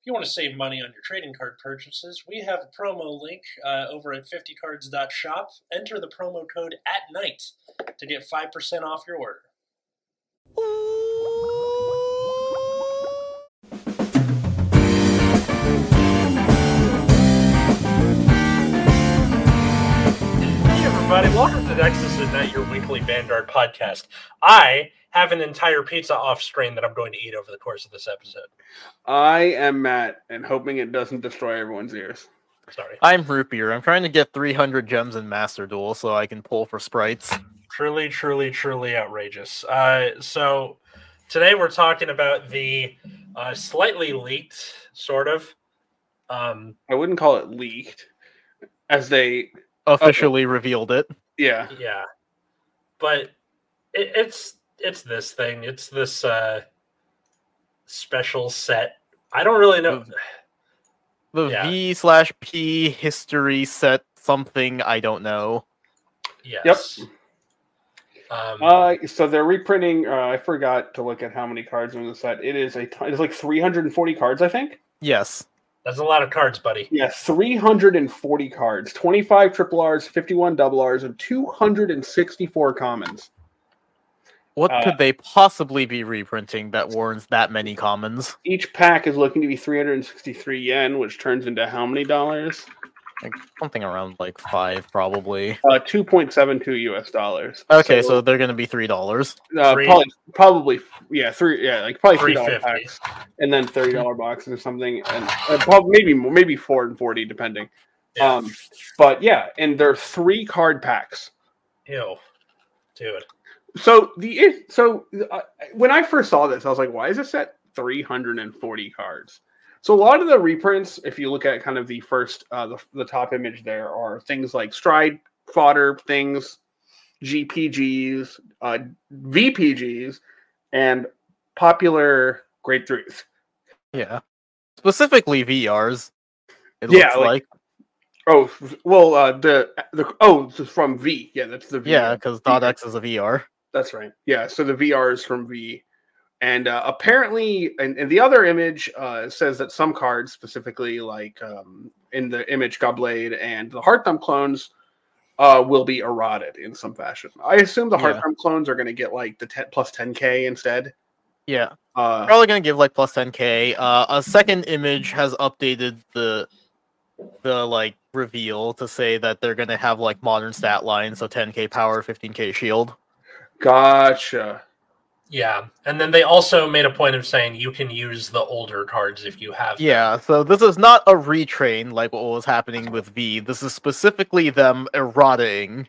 If you want to save money on your trading card purchases, we have a promo link uh, over at 50cards.shop. Enter the promo code at night to get 5% off your order. Hey everybody, welcome to Nexus at Night, your weekly Vanguard podcast. I have an entire pizza off screen that I'm going to eat over the course of this episode. I am Matt and hoping it doesn't destroy everyone's ears. Sorry. I'm Root Beer. I'm trying to get 300 gems in Master Duel so I can pull for sprites. Truly, truly, truly outrageous. Uh, so today we're talking about the uh, slightly leaked, sort of. Um, I wouldn't call it leaked, as they, Officially revealed it. yeah, yeah, but it, it's it's this thing. It's this uh, special set. I don't really know. The Yeah. V slash P history set something I don't know. Yes. Um, Uh, so they're reprinting. Uh, I forgot to look at how many cards are in the set. It is a. T- it's like 340 cards, I think. Yes. That's a lot of cards, buddy. Yeah, 340 cards. 25 triple R's, 51 double R's, and 264 commons. What Uh, could they possibly be reprinting that warrants that many commons? Each pack is looking to be 363 yen, which turns into how many dollars? Like something around like five, probably. Uh, 2.72 US dollars. Okay, so, they're gonna be three dollars. uh, Three- probably, probably, yeah, three, yeah, like probably three dollar 350. packs, and then thirty dollar boxes or something, and uh, probably maybe maybe four and forty depending. Yeah. Um, but yeah, and they're three card packs. Ew, dude. So the so uh, when I first saw this, I was like, why is this at three hundred and forty cards? So a lot of the reprints, if you look at kind of the first, uh, the, the top image there, are things like stride fodder things, GPGs, uh, VPGs, and popular grade threes. Yeah. Specifically VRs. It Yeah, looks like- like. Oh well, uh, the the oh it's from V. Yeah, that's the V. Yeah, because Dot X is a VR. That's right. Yeah, so the VR is from V. And uh, apparently, and, and the other image uh, says that some cards, specifically like um, in the image Godblade and the Heart Thumb clones, uh, will be eroded in some fashion. I assume the Heart Yeah. Thumb clones are going to get like the 10, plus 10k instead. Yeah. Uh, probably gonna give like plus 10k. Uh, a second image has updated the the like reveal to say that they're gonna have like modern stat lines, so 10k power, 15k shield. gotcha. Yeah, and then they also made a point of saying you can use the older cards if you have. them. Yeah, so this is not a retrain like what was happening with V. This is specifically them eroding.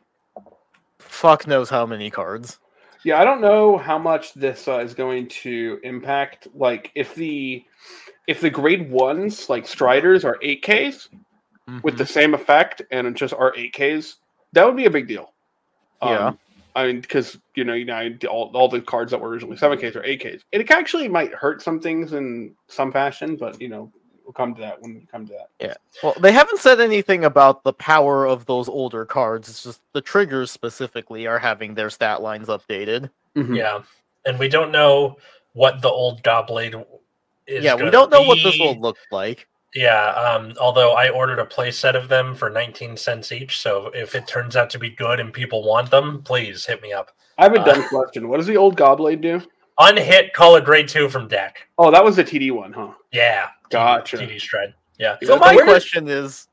Fuck knows how many cards. Yeah, I don't know how much this uh, is going to impact. Like, if the if the grade ones like Striders are 8ks, with Mhm. the same effect and just are 8Ks, that would be a big deal. Yeah. I mean, because you know, you know, all, all the cards that were originally 7Ks or 8Ks. It actually might hurt some things in some fashion, but you know, we'll come to that when we come to that. Yeah. Well, they haven't said anything about the power of those older cards. It's just the triggers specifically are having their stat lines updated. Mm-hmm. Yeah, and we don't know what the old Godblade is. yeah, we don't know what this will look like. Yeah, um, although I ordered a play set of them for 19 cents each, so if it turns out to be good and people want them, please hit me up. I have a Uh, dumb question. What does the old Godblade do? Unhit, call it grade two from deck. Oh, that was the TD one, huh? Yeah, TD Gotcha. TD Stride. Yeah. So my where did- question is,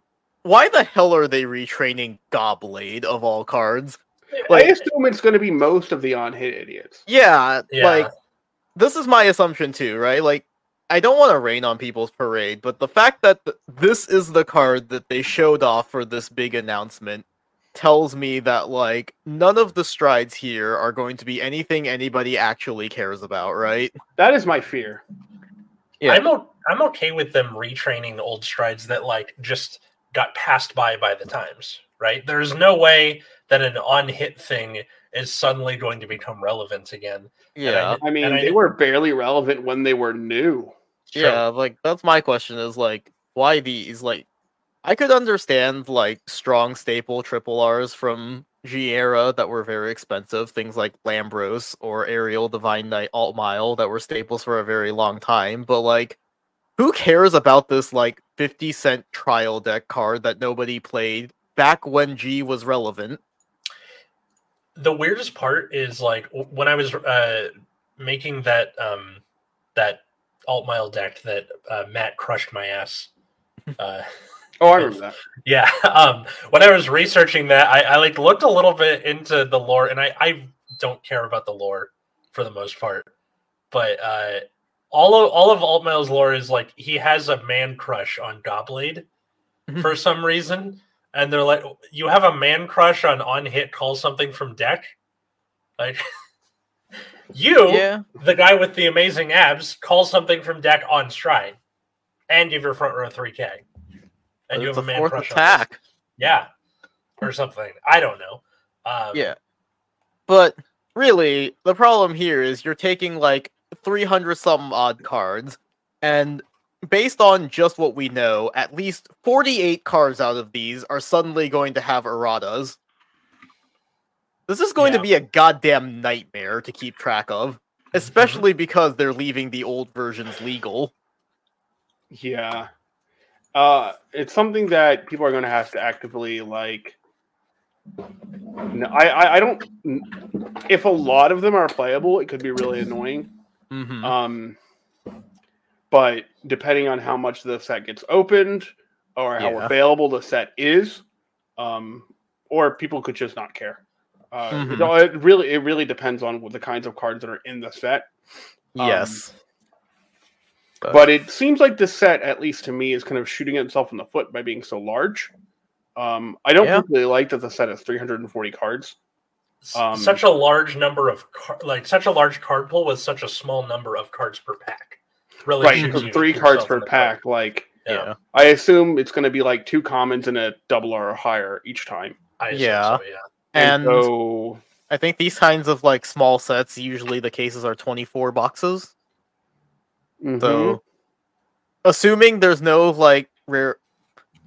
why the hell are they retraining Gobblade of all cards? I assume it's going to be most of the on-hit idiots. yeah, Yeah. like this is my assumption too, right? Like, I don't want to rain on people's parade, but the fact that th- this is the card that they showed off for this big announcement tells me that like none of the strides here are going to be anything anybody actually cares about, right? That is my fear. Yeah. I'm o- I'm okay with them retraining old strides that like just got passed by by the times, right? There's no way that an on-hit thing is suddenly going to become relevant again. Yeah. I mean, I they were barely relevant when they were new. So- Yeah, like that's my question is like why these like I could understand like strong staple triple R's from G era that were very expensive, things like Lambros or Aerial Divine Knight Altmile that were staples for a very long time, but like who cares about this like 50 cent trial deck card that nobody played back when G was relevant? the weirdest part is like when I was uh, making that um, that Altmile deck that uh, Matt crushed my ass. Uh, Oh, I remember that. yeah, um, when I was researching that, I, I like looked a little bit into the lore, and I, I don't care about the lore for the most part, but uh, all of all of Altmile's lore is like he has a man crush on Goblade for some reason and they're like, "You have a man crush on on hit call something from deck." Like, you, Yeah. the guy with the amazing abs, call something from deck on stride, and give your front row three K, and you have a man fourth crush attack. this. yeah, or something. I don't know. Um, Yeah. But really, the problem here is you're taking like 300 some odd cards, and based on just what we know, at least 48 cards out of these are suddenly going to have erratas. This is going Yeah. to be a goddamn nightmare to keep track of, especially because they're leaving the old versions legal. Yeah. Uh, it's something that people are going to have to actively like. No, I, I, I don't. If a lot of them are playable, it could be really annoying. Mm-hmm. Um, but depending on how much the set gets opened or how Yeah. available the set is, um, or people could just not care. Uh, Mhm. it, all- it really, it really depends on what the kinds of cards that are in the set. um, yes. But- But it seems like this set, at least to me, is kind of shooting itself in the foot by being so large. Um, I don't Yeah. particularly like that the set is 340 cards. Um, such a large number of car- like such a large card pool with such a small number of cards per pack. Really, right, because three cards per the foot. pack. Like, Yeah, yeah. I assume it's going to be like two commons and a double or higher each time. I Yeah. so, yeah. And so, I think these kinds of like small sets, usually the cases are 24 boxes. mhm. So, assuming there's no like rare,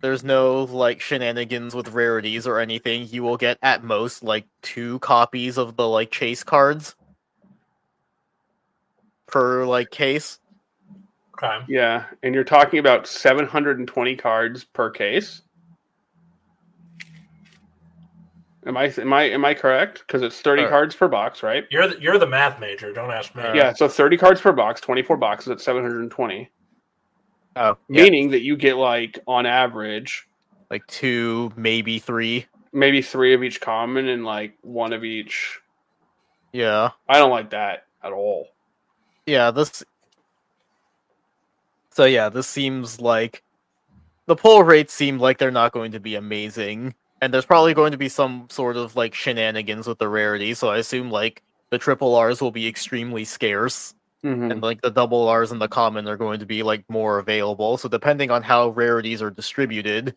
there's no like shenanigans with rarities or anything, you will get at most like two copies of the like chase cards per like case. Okay. yeah, and you're talking about 720 cards per case. Am I am I am I correct? Because it's 30 Uh, cards per box, right? You're the, you're the math major. Don't ask me. Yeah, so 30 cards per box, 24 boxes at 720. Oh, yeah, Meaning that you get like on average like two, maybe three. maybe three of each common and like one of each. Yeah, I don't like that at all. yeah. This. So yeah, this seems like the pull rates seem like they're not going to be amazing, and there's probably going to be some sort of like shenanigans with the rarity. So I assume like the triple R's will be extremely scarce. Mhm. and like the double R's and the common are going to be like more available. So depending on how rarities are distributed,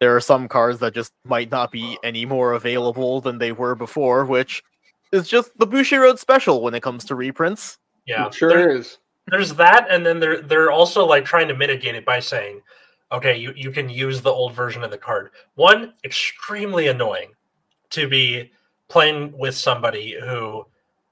there are some cards that just might not be any more available than they were before, which is just the Bushi Road special when it comes to reprints. Yeah. It sure There- is. there's that, and then they're they're also like trying to mitigate it by saying, okay, you, you can use the old version of the card. One, extremely annoying to be playing with somebody who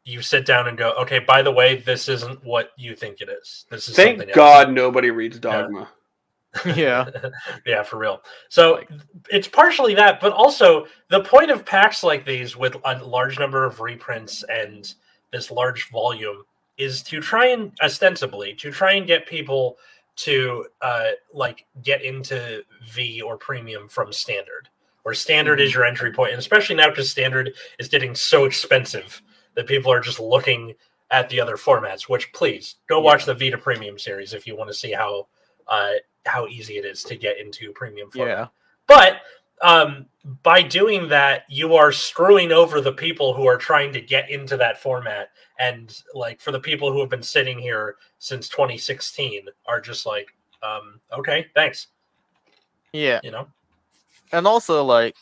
you sit down and go, okay, by the way, this isn't what you think it is. This is Thank something God nobody reads Dogma. yeah. else. yeah, for real. So it's partially that, but also the point of packs like these with a large number of reprints and this large volume is to try and ostensibly to try and get people to uh like get into V or premium from standard. Where standard is your entry point, and especially now because standard is getting so expensive that people are just looking at the other formats. Which please go watch the V to Premium series if you want to see how uh how easy it is to get into premium format. Yeah. But um, by doing that, you are screwing over the people who are trying to get into that format. And like for the people who have been sitting here since 2016 are just like, um, okay, thanks. Yeah. You know, And also like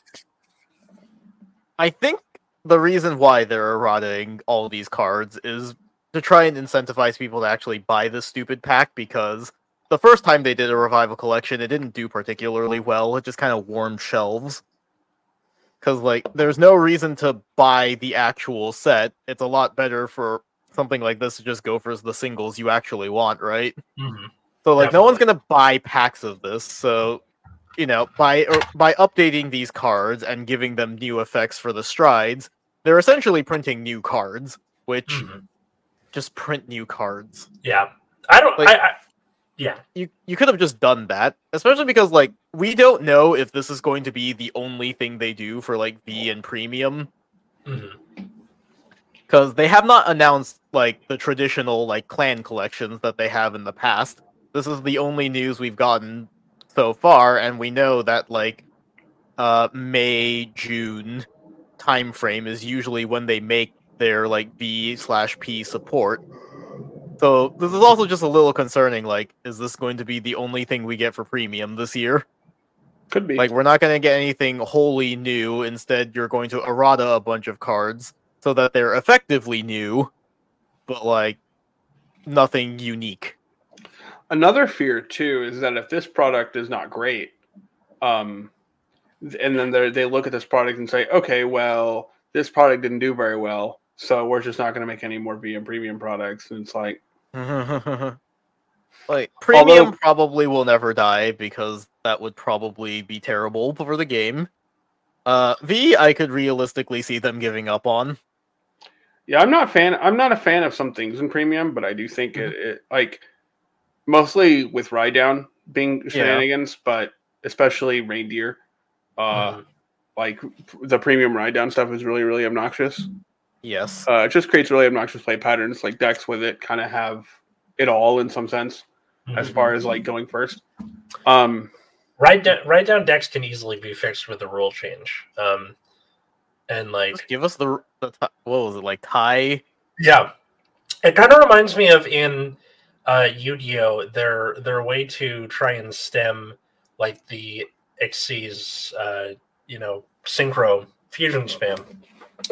I think the reason why they're eroding all these cards is to try and incentivize people to actually buy this stupid pack because the first time they did a revival collection, it didn't do particularly well. It just kind of warmed shelves. Because, like, there's no reason to buy the actual set. It's a lot better for something like this to just go for the singles you actually want, right? Mhm. So like no one's gonna buy packs of this. So you know, by or by updating these cards and giving them new effects for the strides, they're essentially printing new cards, which Mhm. just print new cards. Yeah, I don't. Like- I, I yeah, You you could have just done that, especially because like we don't know if this is going to be the only thing they do for like V and premium mhm. because they have not announced like the traditional like clan collections that they have in the past. This is the only news we've gotten so far, and we know that like uh May June time frame is usually when they make their like B slash P support. So this is also just a little concerning. Like, is this going to be the only thing we get for premium this year? Could be. Like, we're not going to get anything wholly new. Instead, you're going to errata a bunch of cards so that they're effectively new, but like nothing unique. Another fear too is that if this product is not great, um, and then they they look at this product and say, okay, well, this product didn't do very well, so we're just not going to make any more VM premium products. And it's like, like premium Although- probably will never die because that would probably be terrible for the game. Uh, V, I could realistically see them giving up on. yeah, I'm not a fan. I'm not a fan of some things in premium, but I do think it, it like mostly with ride down being shenanigans, but especially reindeer. Uh, Mhm. like the premium ride down stuff is really really obnoxious. Yes. Uh, it just creates really obnoxious play patterns. Like decks with it kind of have it all in some sense, as Mhm. far as like going first. Um, Write down write down decks can easily be fixed with a rule change. Um, and like Just give us the, the what was it like tie? Yeah, it kind of reminds me of in uh, Yu-Gi-Oh. Their their way to try and stem like the Xyz, uh, you know, synchro fusion spam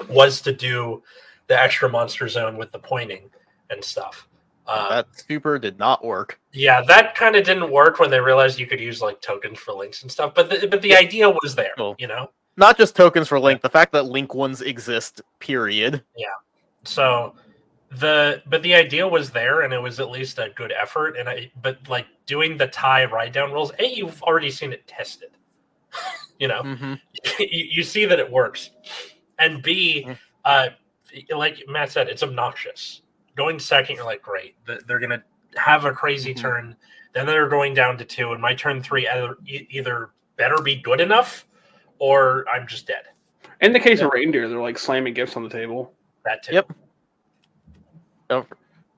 was to do the extra monster zone with the pointing and stuff. Uh, that super did not work. yeah, that kind of didn't work when they realized you could use like tokens for links and stuff. But the, but the idea was there, Cool. you know. Not just tokens for Link, the fact that Link ones exist, period. Yeah. So the but the idea was there and it was at least a good effort and I but like doing the tie ride down rules, Hey, you've already seen it tested. you know, hmm you, you see that it works. And B, Mhm. uh like Matt said, it's obnoxious. Going second, you're like, great. They're gonna have a crazy Mhm. turn. Then they're going down to two, and my turn three either either better be good enough or I'm just dead. in the case Yeah. of reindeer, they're like slamming gifts on the table. That too. Yep.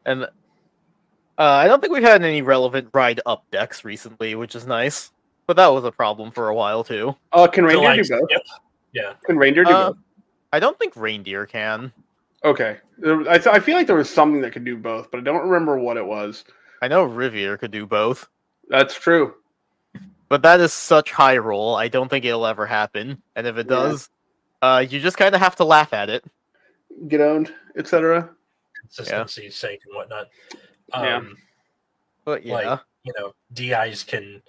And uh, I don't think we've had any relevant ride up decks recently, which is nice. But that was a problem for a while too. Uh, can reindeer do both? skip. Yeah. Can reindeer do Uh, both? I don't think reindeer can. Okay, I, th- I feel like there was something that could do both, but I don't remember what it was. I know Rivier could do both, That's true. but that is such high roll. I don't think it'll ever happen. And if it Yeah. does, uh, you just kind of have to laugh at it. Get owned, etc. consistency's sake and whatnot. Yeah. Um, But yeah, Like- you know, DIs can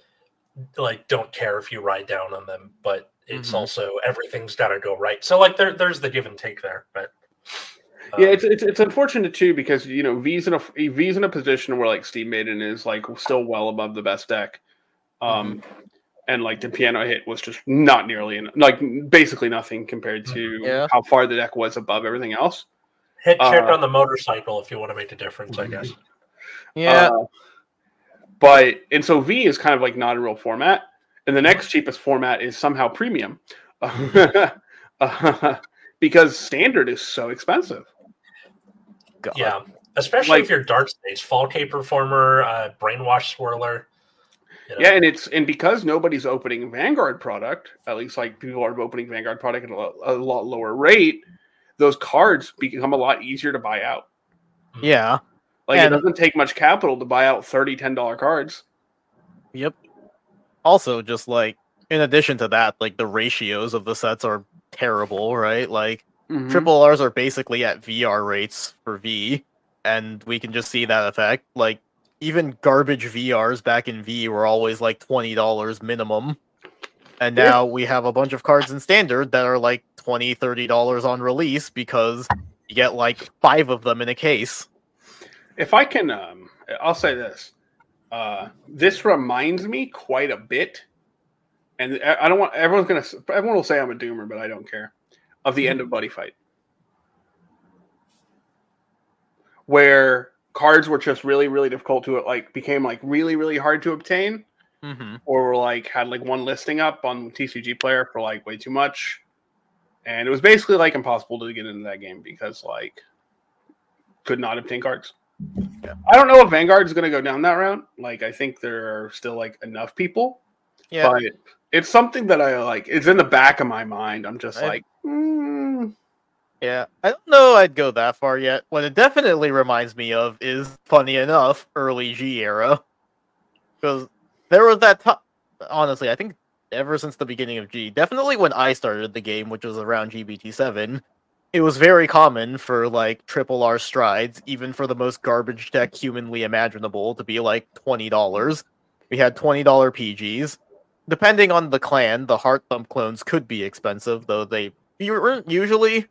like don't care if you ride down on them, but it's Mhm. also everything's got to go right. So like there, there's the give and take there. But yeah, um, it's, it's it's unfortunate too because you know V's in a V's in a position where like Steam Maiden is like still well above the best deck, um, and like the piano hit was just not nearly en- like basically nothing compared to Yeah. how far the deck was above everything else. hit check uh, on the motorcycle if you want to make a difference. I guess. yeah. Uh, but and so V is kind of like not a real format, and the next cheapest format is somehow premium, Uh, because standard is so expensive. God. Yeah, especially Like- if you're dark space, fall cape performer, uh, brainwash swirler. you know. Yeah, and it's and because nobody's opening Vanguard product, at least like people are opening Vanguard product at a, lo- a lot lower rate. Those cards become a lot easier to buy out. yeah. Like And- it doesn't take much capital to buy out 30 10 dollar cards. Yep. Also, just like in addition to that, like the ratios of the sets are terrible, right? Like Mhm. triple R's are basically at VR rates for V, and we can just see that effect. Like even garbage VRs back in V were always like twenty dollars minimum. And Yeah. now we have a bunch of cards in standard that are like 20 dollars on release because you get like five of them in a case. if I can, um, I'll say this: Uh, this reminds me quite a bit, and I I don't want everyone's gonna everyone will say I'm a doomer, but I don't care. Of the end of Buddy Fight, where cards were just really really difficult to like became like really really hard to obtain, Mm-hmm. or were like had like one listing up on TCG Player for like way too much, and it was basically like impossible to get into that game because like could not obtain cards. Yeah. I don't know if Vanguard is going to go down that route. Like, I think there are still like enough people, Yeah, but it's something that I like. It's in the back of my mind. I'm just I- like, mm, yeah. I don't know I'd go that far yet. What it definitely reminds me of is, funny enough, early G era. Because there was that time, honestly, I think ever since the beginning of G, definitely when I started the game, which was around GBT7, it was very common for like triple R strides, even for the most garbage deck humanly imaginable, to be like $20. We had $20 PGs. Depending on the clan, the Heart Thump clones could be expensive, though they weren't usually.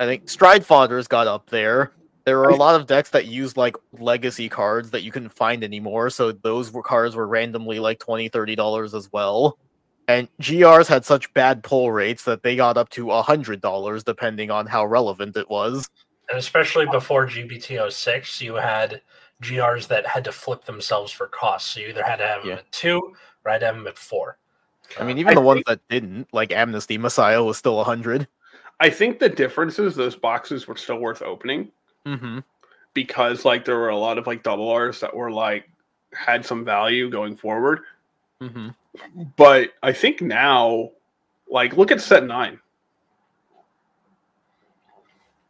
I think Stride Fodders got up there. There were a lot of decks that used like legacy cards that you couldn't find anymore, so those were cards were randomly like 20 $30 as well. And GRs had such bad pull rates that they got up to $100 depending on how relevant it was. And especially before GBT 06, you had GRs that had to flip themselves for cost. So you either had to have Yeah. them at two or had to have them at four. I mean, even I the ones that didn't, like Amnesty Messiah, was still 100. I think the difference is those boxes were still worth opening Mm-hmm. because like there were a lot of like double R's that were like had some value going forward. Mm-hmm. But I think now, like, look at set nine.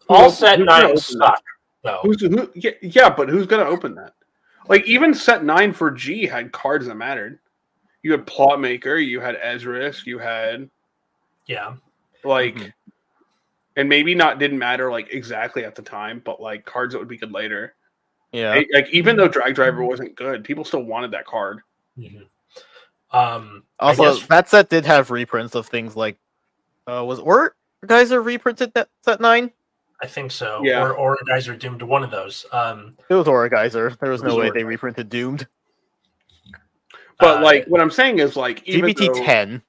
all Who's- set who's nine open suck. No. Who's who? Yeah, yeah, but who's gonna open that? Like even set nine for G had cards that mattered. You had Plot Maker, you had Ezris, you had Yeah. like, Mhm. and maybe not didn't matter like exactly at the time, but like cards that would be good later. Yeah. Like- Like even though Drag Driver wasn't good, people still wanted that card. Mhm. Um, Also, guess- that set did have reprints of things like, uh, was or guys are reprinted that set nine? I think so. Yeah. Or, or guys are doomed to one of those. Um, It was Orgeyser. There was It no was way they reprinted Doomed. But uh, like what I'm saying is like even GBT though, ten.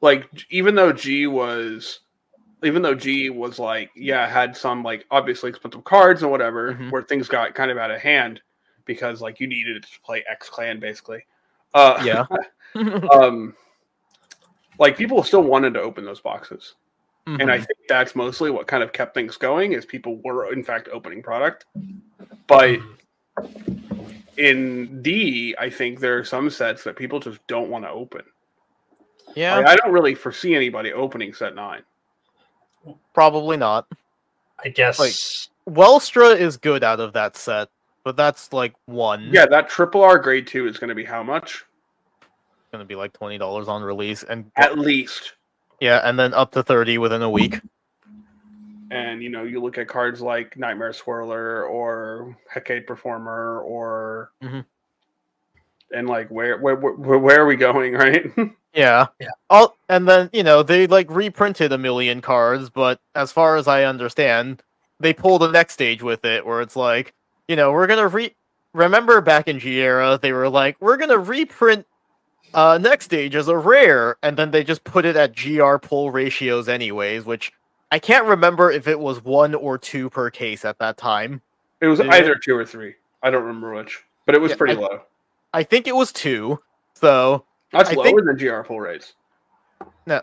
like even though G was even though G was like yeah had some like obviously expensive cards and whatever Mhm. where things got kind of out of hand because like you needed it to play X clan basically uh Yeah. um like people still wanted to open those boxes. And I Mhm. think that's mostly what kind of kept things going is people were in fact opening product. But in D I think there are some sets that people just don't want to open. Yeah, Like, I don't really foresee anybody opening set nine. Probably not. I guess like- Welstra is good out of that set, but that's like one. Yeah, that triple R grade two is going to be how much? It's gonna be like twenty dollars on release, and At least. yeah, and then up to thirty within a week. And you know, you look at cards like Nightmare Swirler or Hecate Performer or Mhm. and like where where where, where are we going, right? Yeah. Yeah. All and then you know they like reprinted a million cards, but as far as I understand, they pulled the next stage with it, where it's like, you know, we're gonna re. Remember back in G era, they were like, we're gonna reprint uh next stage as a rare, and then they just put it at GR pull ratios anyways, which I can't remember if it was one or two per case at that time. it was Yeah. either two or three. I don't remember which, but it was Yeah, pretty I- low. I think it was two. So That's I lower think- than GR pull rates. No,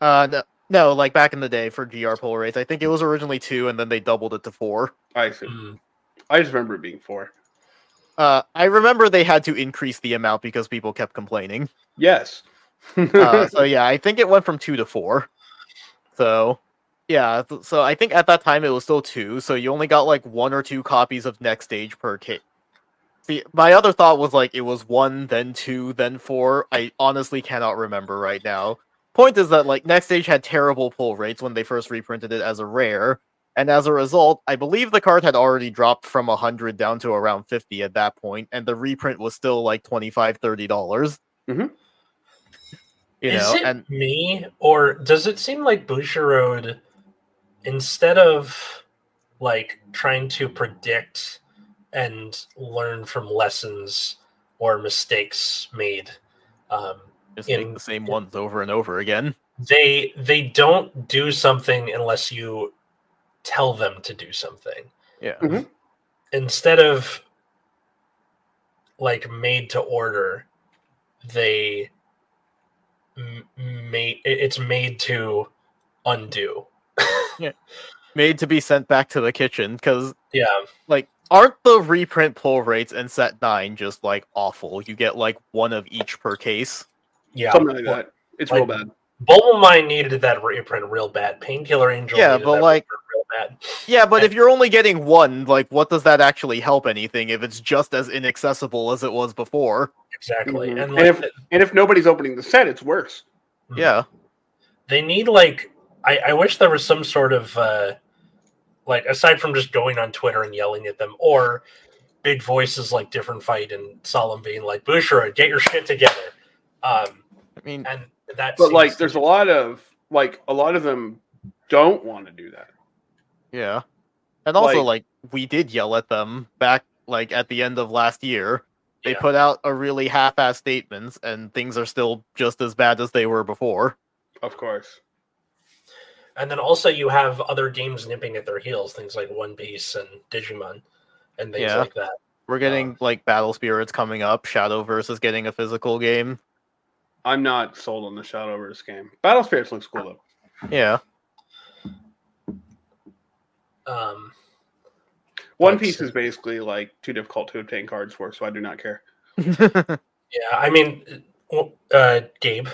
uh no, no, like back in the day for GR pull rates, I think it was originally two, and then they doubled it to four. I see. mm, I just remember it being four. Uh, I remember they had to increase the amount because people kept complaining. Yes. Uh, so yeah, I think it went from two to four. So yeah, so I think at that time it was still two. So you only got like one or two copies of next stage per case. See, my other thought was like it was one, then two, then four. I honestly cannot remember right now. Point is that like next stage had terrible pull rates when they first reprinted it as a rare, and as a result, I believe the card had already dropped from 100 down to around 50 at that point, and the reprint was still like 25 30 dollars. Mm-hmm. You is know, it and me or does it seem like Bushiroad, instead of like trying to predict and learn from lessons or mistakes made. Um, Just in- make the same ones over and over again. they they don't do something unless you tell them to do something. Yeah. Mhm. Instead of like made to order, they made it's made to undo. yeah. Made to be sent back to the kitchen because Yeah, like aren't the reprint pull rates in set nine just like awful? You get like one of each per case. yeah. Something like that. It's real like- bad. Bulma Mine needed that reprint real bad. Painkiller Angel, Yeah, needed but, that like- reprint real bad. Yeah, but I- if you're only getting one, like what does that actually help anything if it's just as inaccessible as it was before? Exactly, Mhm. and And if- And if nobody's opening the set, it's worse. Mhm. Yeah. they need like I, I wish there was some sort of uh like aside from just going on Twitter and yelling at them or big voices like different fight and solemn being like Bushra, get your shit together. Um I mean, and that But like, there's be- a lot of like a lot of them don't want to do that. Yeah. And also, Like- like, we did yell at them back, like, at the end of last year. They Yeah. put out a really half-ass statements, and things are still just as bad as they were before. Of course. and then also you have other games nipping at their heels, things like One Piece and Digimon and things Yeah. like that. We're getting um, like Battle Spirits coming up. Shadowverse is getting a physical game. I'm not sold on the Shadowverse game. Battle Spirits looks cool though. Yeah. Um One Piece is basically like too difficult to obtain cards for, so I do not care. Yeah, I mean, uh, Gabe,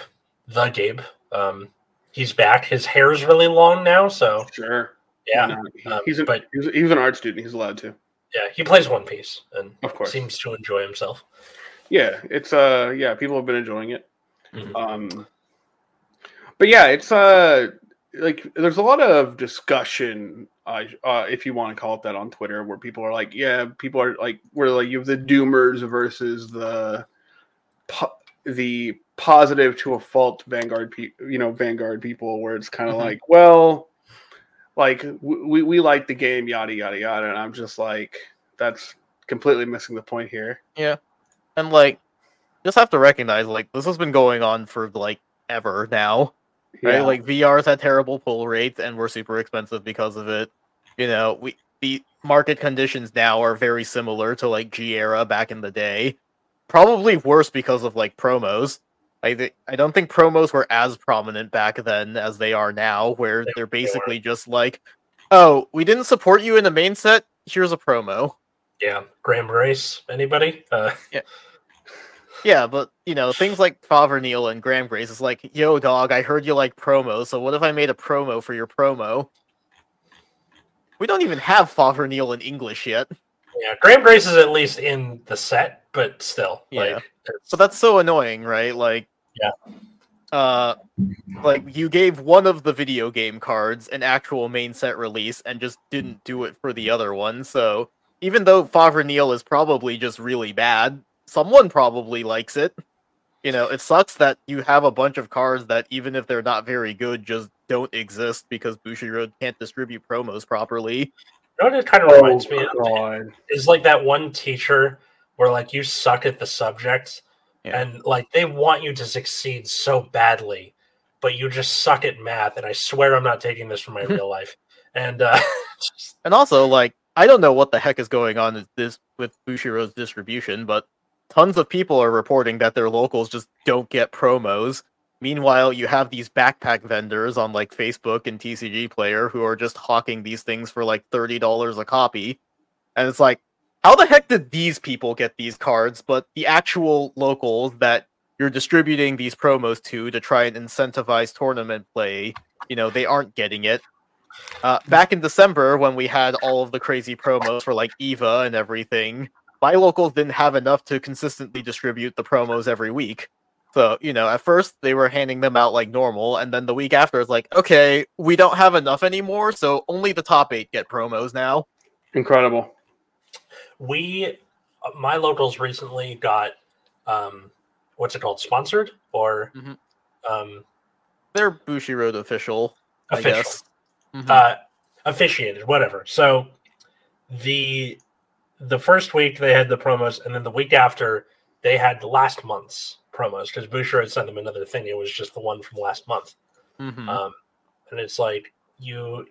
the Gabe, um, he's back. His hair's really long now, so Sure. yeah, Why not? He- um, he's, a, but- he's, he's an art student. He's allowed to. yeah, he plays One Piece and Of course. seems to enjoy himself. Yeah, it's uh yeah, people have been enjoying it. Mhm. Um but yeah, it's uh like there's a lot of discussion uh, uh if you want to call it that on Twitter where people are like, yeah, people are like where like you have the doomers versus the po- the positive to a fault vanguard pe- you know vanguard people where it's kind of Mhm. like well like w- we we like the game yada yada yada and I'm just like that's completely missing the point here. Yeah. And like, just have to recognize like this has been going on for like ever now. Right? Yeah. Like VR's had terrible pull rates and were super expensive because of it. You know, we the market conditions now are very similar to like G era back in the day. Probably worse because of like promos. I th- I don't think promos were as prominent back then as they are now, where They- they're they basically just like, "Oh, we didn't support you in the main set. Here's a promo." Yeah, Graham Grace, anybody? Uh, Yeah, but you know, things like Father Neil and Graham Grace is like, yo, dog, I heard you like promo, so what if I made a promo for your promo? We don't even have Father Neil in English yet. yeah, Graham Grace is at least in the set, but still, Yeah. like, So that's so annoying, right? Like Yeah. Uh like you gave one of the video game cards an actual main set release and just didn't do it for the other one. So even though Father Neil is probably just really bad, someone probably likes it. You know, it sucks that you have a bunch of cards that even if they're not very good, just don't exist because Bushiroad can't distribute promos properly. you know what it kind of Oh, reminds me of is like that one teacher where like you suck at the subject Yeah. and like they want you to succeed so badly but you just suck at math and i swear i'm not taking this from my real life and uh And also, like, I don't know what the heck is going on with this with Bushiroad's distribution, but tons of people are reporting that their locals just don't get promos. Meanwhile, you have these backpack vendors on like Facebook and TCG Player who are just hawking these things for like thirty dollars a copy, and it's like, how the heck did these people get these cards, but the actual locals that you're distributing these promos to to try and incentivize tournament play, you know, they aren't getting it. Uh, back in December, when we had all of the crazy promos for like Eva and everything, my locals didn't have enough to consistently distribute the promos every week. So, you know, at first they were handing them out like normal, and then the week after it's like, okay, we don't have enough anymore, so only the top eight get promos now. Incredible. we uh, my locals recently got um what's it called sponsored or Mhm. um They're Bushiroad official, I official guess. Mhm. uh officiated whatever so the the first week they had the promos, and then the week after they had last month's promos because Boucher had sent them another thing. It was just the one from last month, Mhm. um, and it's like you,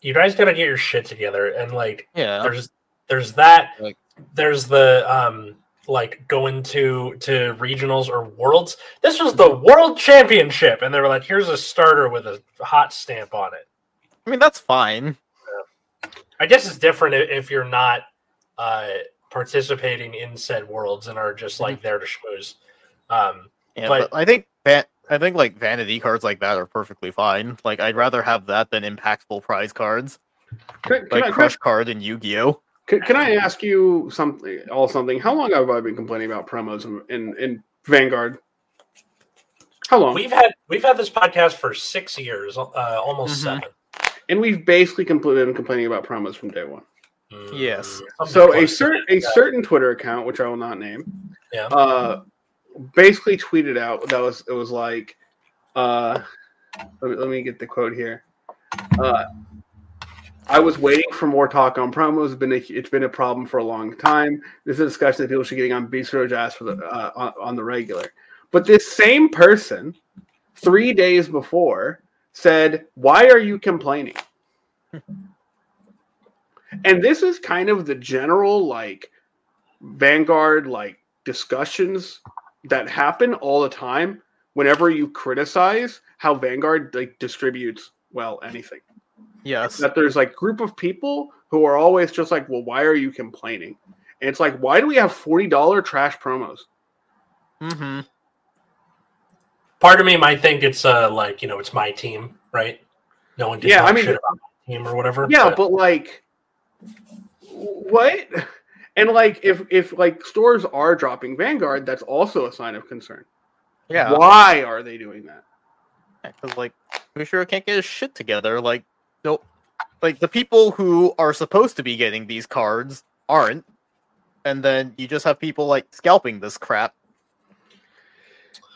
you guys got to get your shit together, and like yeah. there's there's that Like- there's the um like going to to regionals or worlds this was the world championship and they were like here's a starter with a hot stamp on it I mean, that's fine. I guess it's different if you're not uh participating in said worlds and are just like there to schmooze um Yeah, But- but, I think that I think like vanity cards like that are perfectly fine. Like I'd rather have that than impactful prize cards Can, can like I, Crush Card and Yu-Gi-Oh. can, can I ask you something? All something. How long have I been complaining about promos in in, in Vanguard? How long? we've had we've had this podcast for six years uh almost Mhm. seven and we've basically completely been complaining about promos from day one. Mm, Yes. So a certain a certain Twitter account, which I will not name, Yeah. uh, basically tweeted out that was it was like, uh, let me, let me get the quote here. Uh, I was waiting for more talk on promos. It's been a, it's been a problem for a long time. This is a discussion that people should be getting on Beast Road ass for the uh, on, on the regular. But this same person, three days before, said, "Why are you complaining?" and this is kind of the general like Vanguard like discussions that happen all the time whenever you criticize how Vanguard like distributes well anything. Yes. That there's like group of people who are always just like, well, why are you complaining? And it's like, why do we have forty dollar trash promos? Mm-hmm. Part of me might think it's uh like you know it's my team right no one did Yeah, I mean- shit about my team or whatever Yeah, but like, what? And like, if if like stores are dropping Vanguard, that's also a sign of concern. Yeah. Why are they doing that? Because like Bushiro can't get his shit together. Like nope. Like the people who are supposed to be getting these cards aren't. And then you just have people like scalping this crap.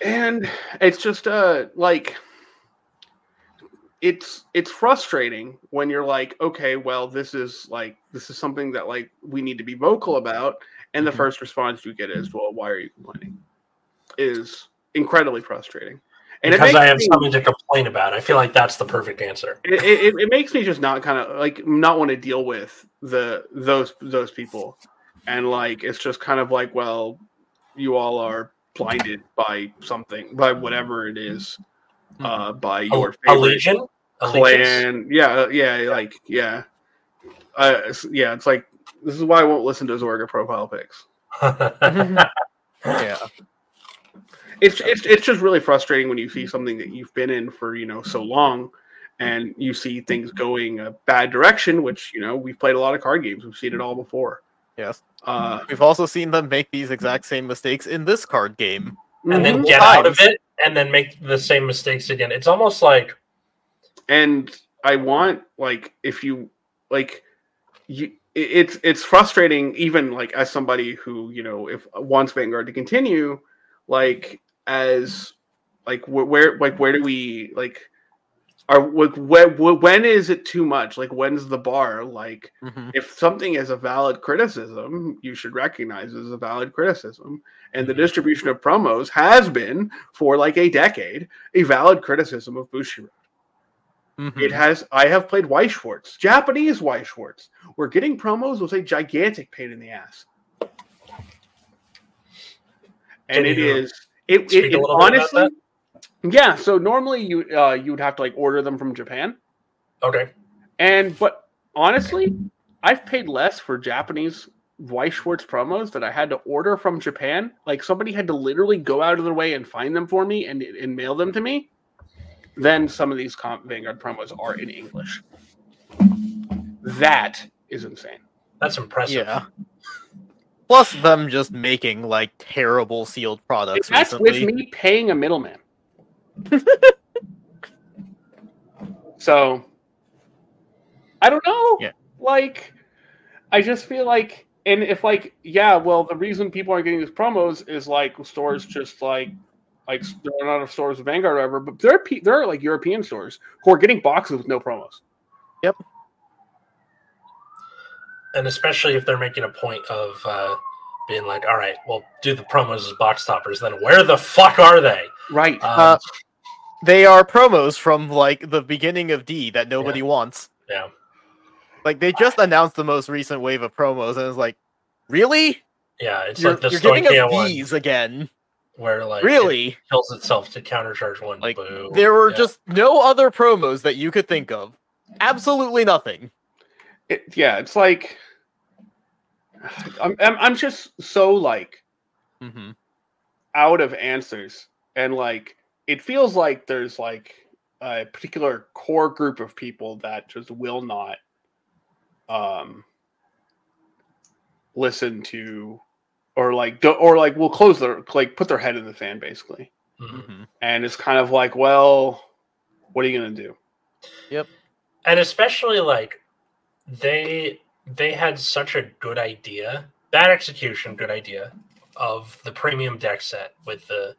And it's just uh like it's it's frustrating when you're like okay well this is like this is something that like we need to be vocal about and the Mhm. first response you get is well why are you complaining is incredibly frustrating and because I have me, something to complain about. I feel like that's the perfect answer. it, it, it makes me just not kind of like not want to deal with the those those people and like it's just kind of like well you all are blinded by something by whatever it is uh by your A, a favorite legion, Allegiance? clan. Yeah uh, yeah like yeah. Uh yeah it's like this is why i won't listen to zorga profile picks Yeah. it's it's it's just really frustrating when you see something that you've been in for you know so long and you see things going a bad direction which you know we've played a lot of card games. We've seen it all before Yes. uh We've also seen them make these exact same mistakes in this card game. and then mhm. get out of it and then make the same mistakes again. It's almost like and I want like if you like you it's it's frustrating even like as somebody who you know if wants Vanguard to continue like as like wh- where like where do we like are like when, when is it too much like when's the bar like Mhm. if something is a valid criticism, you should recognize it as a valid criticism. And the Mhm. distribution of promos has been for like a decade a valid criticism of Bushiroad. Mhm. It has. I have played Weiss Schwarz, Japanese Weiss Schwarz, where getting promos was a gigantic pain in the ass. And it. It, it, it about honestly. Yeah. So normally you uh, you would have to like order them from Japan. okay, And but honestly, I've paid less for Japanese Weiss Schwarz promos that I had to order from Japan. Like somebody had to literally go out of their way and find them for me and, and mail them to me. Then some of these comp Vanguard promos are in English. That is insane. that's impressive. Yeah. Plus them just making like terrible sealed products That's recently. with me paying a middleman. so I don't know. Yeah. Like I just feel like and if like yeah, well the reason people aren't getting these promos is like stores just like like there are not enough stores with Vanguard or whatever, but there are pe- there are like European stores who are getting boxes with no promos. Yep. And especially if they're making a point of uh, being like, all right, well, do the promos as box toppers. Then where the fuck are they? Right. Um, Uh, They are promos from like the beginning of D that nobody wants. yeah, Like they just announced the most recent wave of promos, and it's like, really? yeah. It's You're, like the you're giving Stoicheia us one these again? where like it Really? kills itself to countercharge one. Like, Boo. There were Yeah. just no other promos that you could think of. Absolutely nothing. it, yeah, it's like I'm, I'm I'm just so like hmm out of answers and like it feels like there's like a particular core group of people that just will not um listen to or like do, or like will close their like put their head in the fan basically Mhm. hmm and it's kind of like well what are you gonna do Yep. and especially like they they had such a good idea bad execution good idea of the premium deck set with the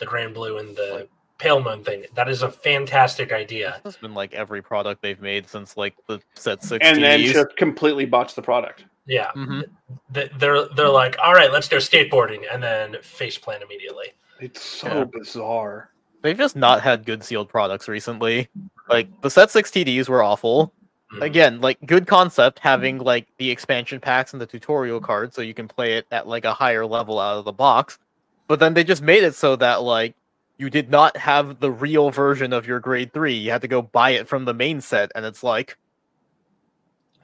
the grand blue and the pale moon thing that is a fantastic idea It's been like every product they've made since like the set six. and then just completely botch the product yeah Mhm. They're they're like all right let's go skateboarding and then face plant immediately it's so Yeah. bizarre They've just not had good sealed products recently. Like the set six TDs were awful. Mhm. Again, like good concept having like the expansion packs and the tutorial cards so you can play it at like a higher level out of the box. But then they just made it so that like you did not have the real version of your grade three. You had to go buy it from the main set, and it's like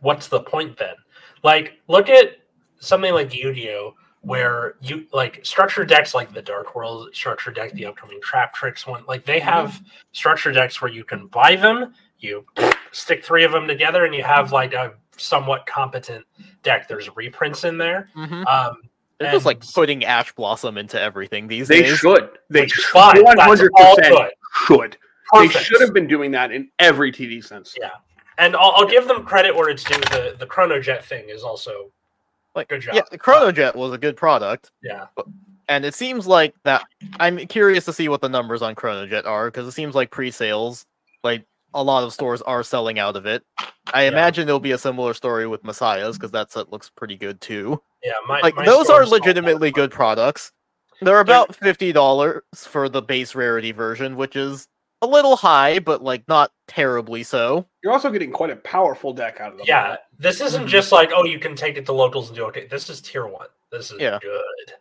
what's the point then? Like, look at something like Yu-Gi-Oh, where you like structure decks like the Dark World structure deck, the upcoming Trap Tricks one. Like they have structure decks where you can buy them, you stick three of them together, and you have like a somewhat competent deck. There's reprints in there. Um, they're just like putting Ash Blossom into everything these days. they days. should they which is fine. hundred percent should Perfect. they should have been doing that in every TV sense Yeah. And I'll, I'll give them credit where it's due. The the Chronojet thing is also Like, good job. yeah, the Chronojet was a good product. yeah. and it seems like that i'm curious to see what the numbers on chronojet are because it seems like pre-sales like a lot of stores are selling out of it i Yeah. imagine there'll be a similar story with messiahs because that set looks pretty good too Yeah. My, like my those are legitimately good products they're about $50 for the base rarity version which is a little high but like not terribly so you're also getting quite a powerful deck out of them Yeah, this isn't Mhm. just like oh you can take it to locals and do okay. This is tier one. This is Yeah. good.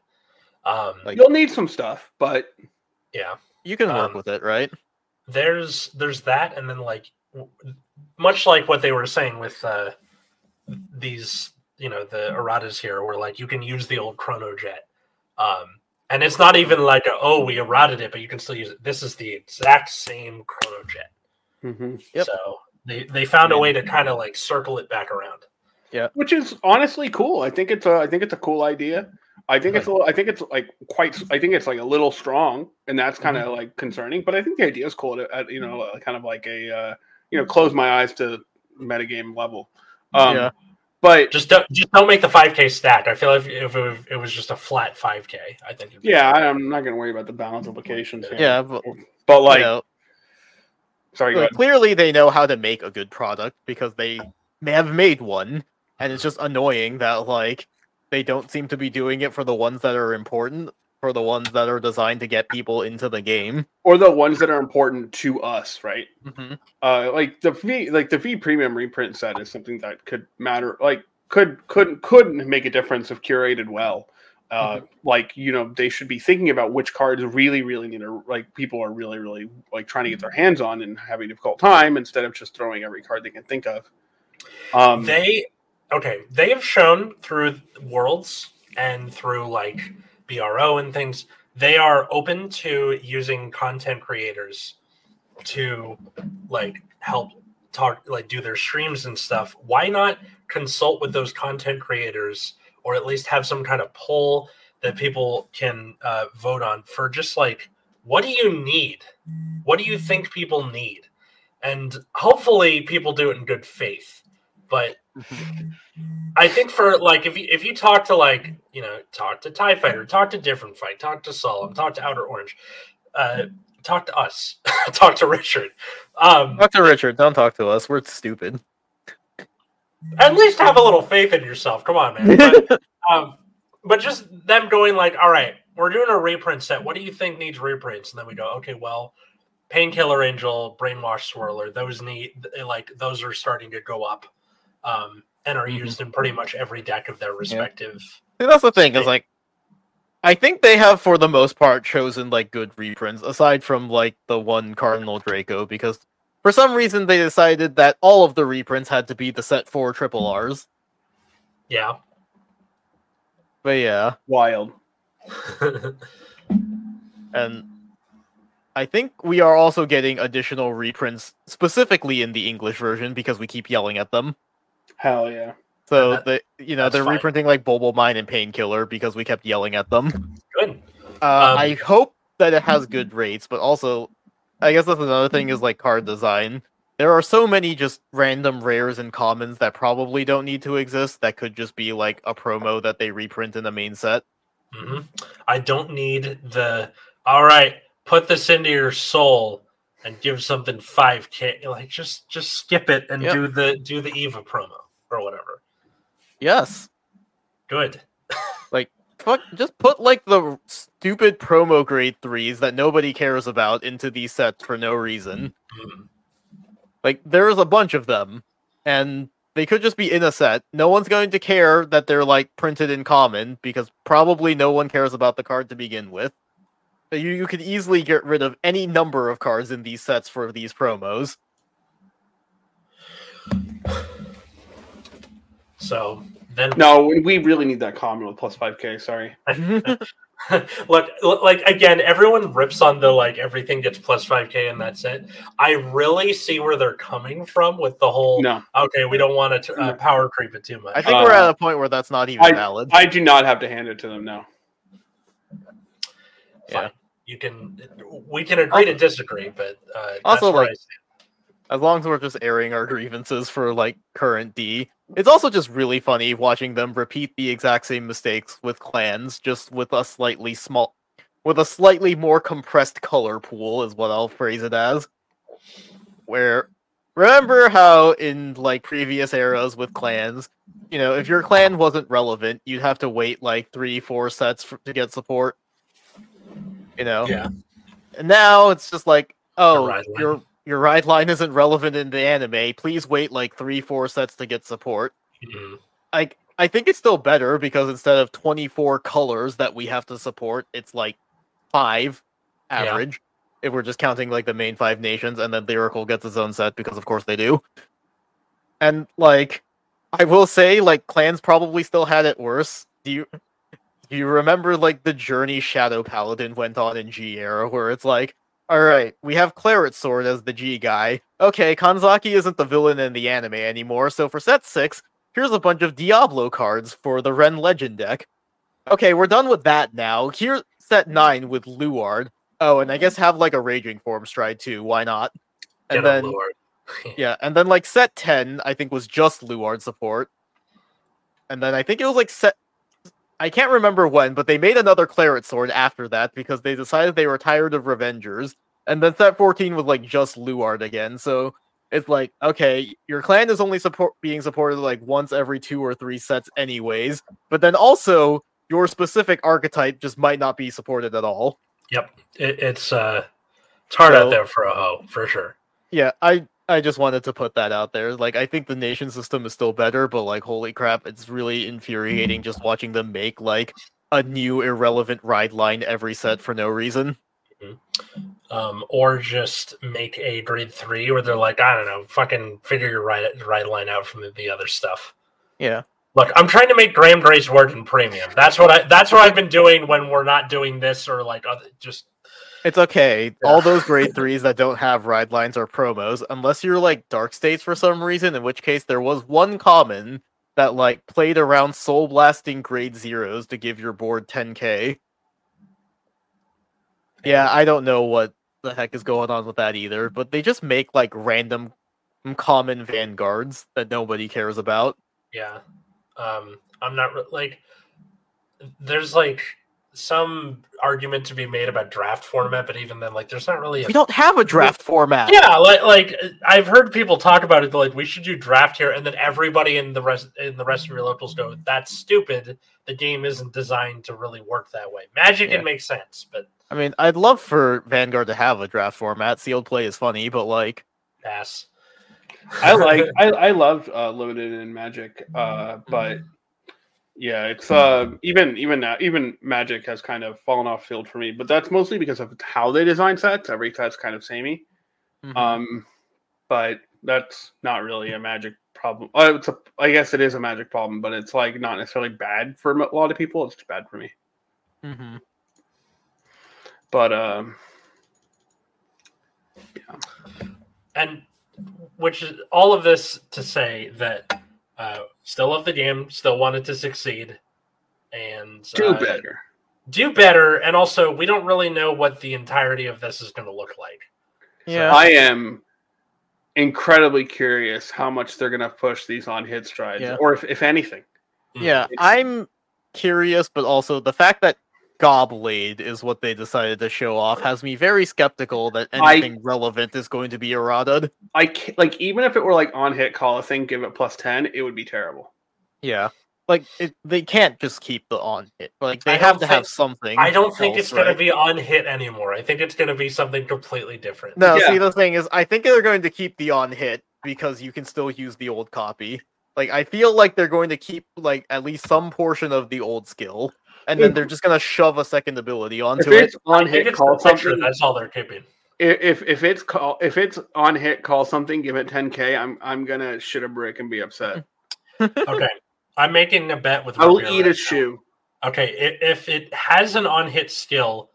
Um, Like- you'll need some stuff but yeah, you can work Um, with it right there's there's that, and then like w- much like what they were saying with uh, these, you know, the erratas here, where like you can use the old Chronojet, um, and it's not even like a, oh we errated it, but you can still use it. This is the exact same Chronojet. Yep. So they they found a way to kind of like circle it back around. Yeah. Which is honestly cool i think it's a i think it's a cool idea i think it's a, little- i think it's like quite i think it's like a little strong and that's kind of like concerning but i think the idea is cool at, at you know uh, kind of like a uh, you know close my eyes to metagame level um Yeah. But Just don't, just don't make the 5K stack. I feel like if it was, it was just a flat 5K, I think. it'd be yeah. I- i'm not gonna worry about the balance implications here. yeah but but like you know, sorry Like, clearly they know how to make a good product because they may have made one and it's just annoying that like they don't seem to be doing it for the ones that are important for the ones that are designed to get people into the game. Or the ones that are important to us right? Mm-hmm. uh like the v like the v premium reprint set is something that could matter like could couldn't couldn't make a difference if curated well. Uh like you know they should be thinking about which cards really really need to like people are really really like trying to get their hands on and having a difficult time instead of just throwing every card they can think of. Um they okay they have shown through worlds and through like bro and things they are open to using content creators to like help talk like do their streams and stuff. Why not consult with those content creators or at least have some kind of poll that people can uh, vote on for just like what do you need? What do you think people need? And hopefully people do it in good faith but I think for like if you if you talk to like you know talk to Tie Fighter, talk to Different Fight, talk to Solemn, talk to Outer Orange, uh, talk to us, talk to Richard. Um, talk to richard don't talk to us we're stupid at least have a little faith in yourself. Come on, man. But, um, but just them going like, all right, we're doing a reprint set. What do you think needs reprints? And then we go, okay, well, Painkiller Angel, Brainwash Swirler, those need like those are starting to go up, um, and are used in pretty much every deck of their respective. See, that's the thing is like I think they have for the most part chosen like good reprints aside from like the one Cardinal Draco because for some reason they decided that all of the reprints had to be the set 4 triple Rs. Yeah. But yeah, Wild. and I think we are also getting additional reprints specifically in the English version because we keep yelling at them. Hell yeah. So that- the you know they're fine. reprinting like Bulbul Mine and Painkiller because we kept yelling at them. Good. Uh, Um, I hope that it has good rates, but also, I guess that's another thing is like card design. There are so many just random rares and commons that probably don't need to exist. That could just be like a promo that they reprint in the main set. hmm I don't need the. All right, put this into your soul and give something five k. Like just just skip it and Yep. do the do the Eva promo or whatever. Yes, Good. Like fuck, just put like the stupid promo grade threes that nobody cares about into these sets for no reason. Mm. Like there's a bunch of them, and they could just be in a set. No one's going to care that they're like printed in common because probably no one cares about the card to begin with. You you could easily get rid of any number of cards in these sets for these promos. So then No, we really need that comment with plus 5k. Sorry. look look, like again everyone rips on the like everything gets plus 5k and that's it i really see where they're coming from with the whole No, okay we don't want to uh, power creep it too much I think we're at Uh, a point where that's not even valid. I do not have to hand it to them. No. yeah. you can we can agree to disagree but uh Also, that's where like, I stand. As long as we're just airing our grievances for like current D. It's also just really funny watching them repeat the exact same mistakes with clans, just with a slightly small, with a slightly more compressed color pool, is what I'll phrase it as. Where, remember how in like previous eras with clans, you know, if your clan wasn't relevant, you'd have to wait like three, four sets for, to get support. You know, yeah and now it's just like, oh, ride line. your your ride line isn't relevant in the anime. Please wait like three, four sets to get support. Mhm. Like, I think it's still better because instead of twenty four colors that we have to support, it's like five Yeah. average. If we're just counting like the main five nations, and then Lyrical gets its own set because of course they do. And like, I will say, like clans probably still had it worse. Do you? Do you remember like the journey Shadow Paladin went on in G era, where it's like, all right, we have Claret Sword as the G guy. Okay, Kanzaki isn't the villain in the anime anymore, so for set six, here's a bunch of Diablo cards for the Ren Legend deck. Okay, we're done with that now. Here's set nine with Luard. Oh, and I guess have like a Raging Form Stride too. Why not? Get And 'em, then yeah, and then like set 10, I think was just Luard support. And then I think it was like set I can't remember when, but they made another Claret sword after that because they decided they were tired of Revengers. And then set 14 was like just Luard again. So it's like, okay, your clan is only support being supported like once every two or three sets anyways. But then also your specific archetype just might not be supported at all. Yep, it, it's uh, it's hard So- out there for a hoe for sure. Yeah, I I just wanted to put that out there. Like I think the nation system is still better, but like holy crap, it's really infuriating just watching them make like a new irrelevant ride line every set for no reason. Um, or just make a grade three where they're like, I don't know, fucking figure your ride, right line out from the, the other stuff. Yeah. Look, I'm trying to make Graham Grace work in premium. That's what I. That's what I've been doing when we're not doing this or like other, just It's okay. All those grade threes that don't have ride lines are promos, unless you're like dark states for some reason, in which case there was one common that like played around soul blasting grade zeros to give your board 10k. Yeah, I don't know what the heck is going on with that either, but they just make like random common vanguards that nobody cares about. Yeah. Um, I'm not re- like there's like some argument to be made about draft format, but even then, like, there's not really. A... We don't have a draft format. Yeah, like, like I've heard people talk about it. Like, we should do draft here, and then everybody in the rest in the rest of your locals go, "That's stupid. The game isn't designed to really work that way." Magic Yeah. it makes sense, but I mean, I'd love for Vanguard to have a draft format. Sealed play is funny, but like, pass. I like I, I love uh, limited in Magic, uh, but yeah, it's uh, even even now even Magic has kind of fallen off field for me. But that's mostly because of how they design sets. Every set's kind of samey. mhm. Um, but that's not really a Magic problem. Uh, it's a I guess it is a Magic problem, but it's like not necessarily bad for a lot of people. It's just bad for me. Mm-hmm. But um, yeah, and which is all of this to say that uh, still love the game, still wanted to succeed, and do uh, better. do better. And also, we don't really know what the entirety of this is going to look like. yeah, I am incredibly curious how much they're going to push these on hit strides, Yeah. or if, if anything. yeah. I'm curious, but also the fact that Gobblade is what they decided to show off has me very skeptical that I- anything relevant is going to be eroded. I ca- like even if it were like on hit call a thing, give it plus ten, it would be terrible. Yeah. Like it, they can't just keep the on hit. Like they I have don't to have something. I don't think else, it's going to be on hit anymore. I think it's going to be something completely different. No, Yeah. see the thing is, I think they're going to keep the on hit because you can still use the old copy. Like I feel like they're going to keep like at least some portion of the old skill, and then they're just gonna shove a second ability If onto it. it's on hit call something, That's all they're keeping. if if it's call if it's on hit call something, give it ten k. I'm I'm gonna shit a brick and be upset. Okay, I'm making a bet with. I will eat right a now. shoe. Okay, if it has an on hit skill,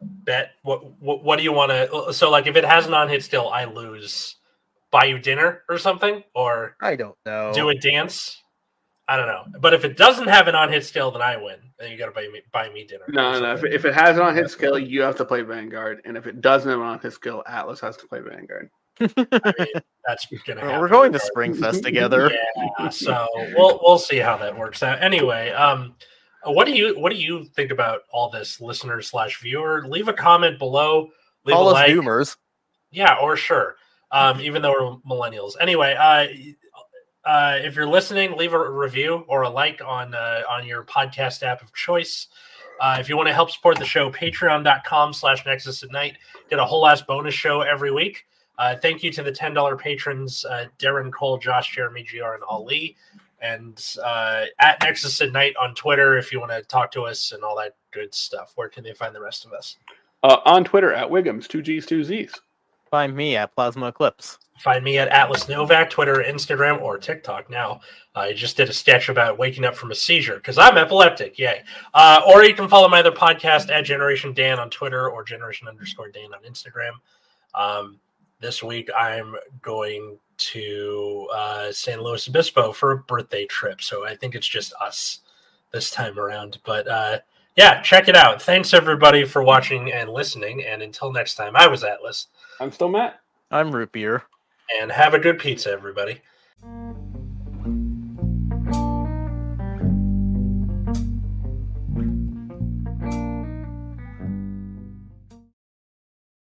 bet what what, what do you want to? So like, if it has an on hit skill, I lose. Buy you dinner or something, or I don't know. do a dance. I don't know, but if it doesn't have an on hit scale, then I win. Then you got to buy me buy me dinner. or No, no. If, if it has an on hit scale, you have to play Vanguard, and if it doesn't have an on hit scale, Atlas has to play Vanguard. I mean, that's gonna happen. We're going to regardless. Springfest together. Yeah, so we'll we'll see how that works out. Anyway, um, what do you what do you think about all this, listener slash viewer? Leave a comment below. Leave Call a us like. doomers. Yeah, or sure. Um, even though we're millennials. Anyway, uh, uh, if you're listening, leave a review or a like on uh, on your podcast app of choice. Uh, if you want to help support the show, patreon.com slash nexus at night. Get a whole ass bonus show every week. Uh, thank you to the $10 patrons, uh, Darren Cole, Josh, Jeremy, GR, and Ali. And uh, at Nexus at Night on Twitter if you want to talk to us and all that good stuff. Where can they find the rest of us? Uh, on Twitter at Wiggums, two G's, two Z's. Find me at Plasma Eclipse. Find me at Atlas Novak, Twitter, Instagram, or TikTok now. I just did a sketch about waking up from a seizure because I'm epileptic. Yay. Uh, or you can follow my other podcast at Generation Dan on Twitter or Generation underscore Dan on Instagram. Um, this week I'm going to uh, San Luis Obispo for a birthday trip. So I think it's just us this time around. But uh, yeah, check it out. Thanks everybody for watching and listening. And until next time, I was Atlas. I'm still Matt. I'm root beer. And have a good pizza, everybody.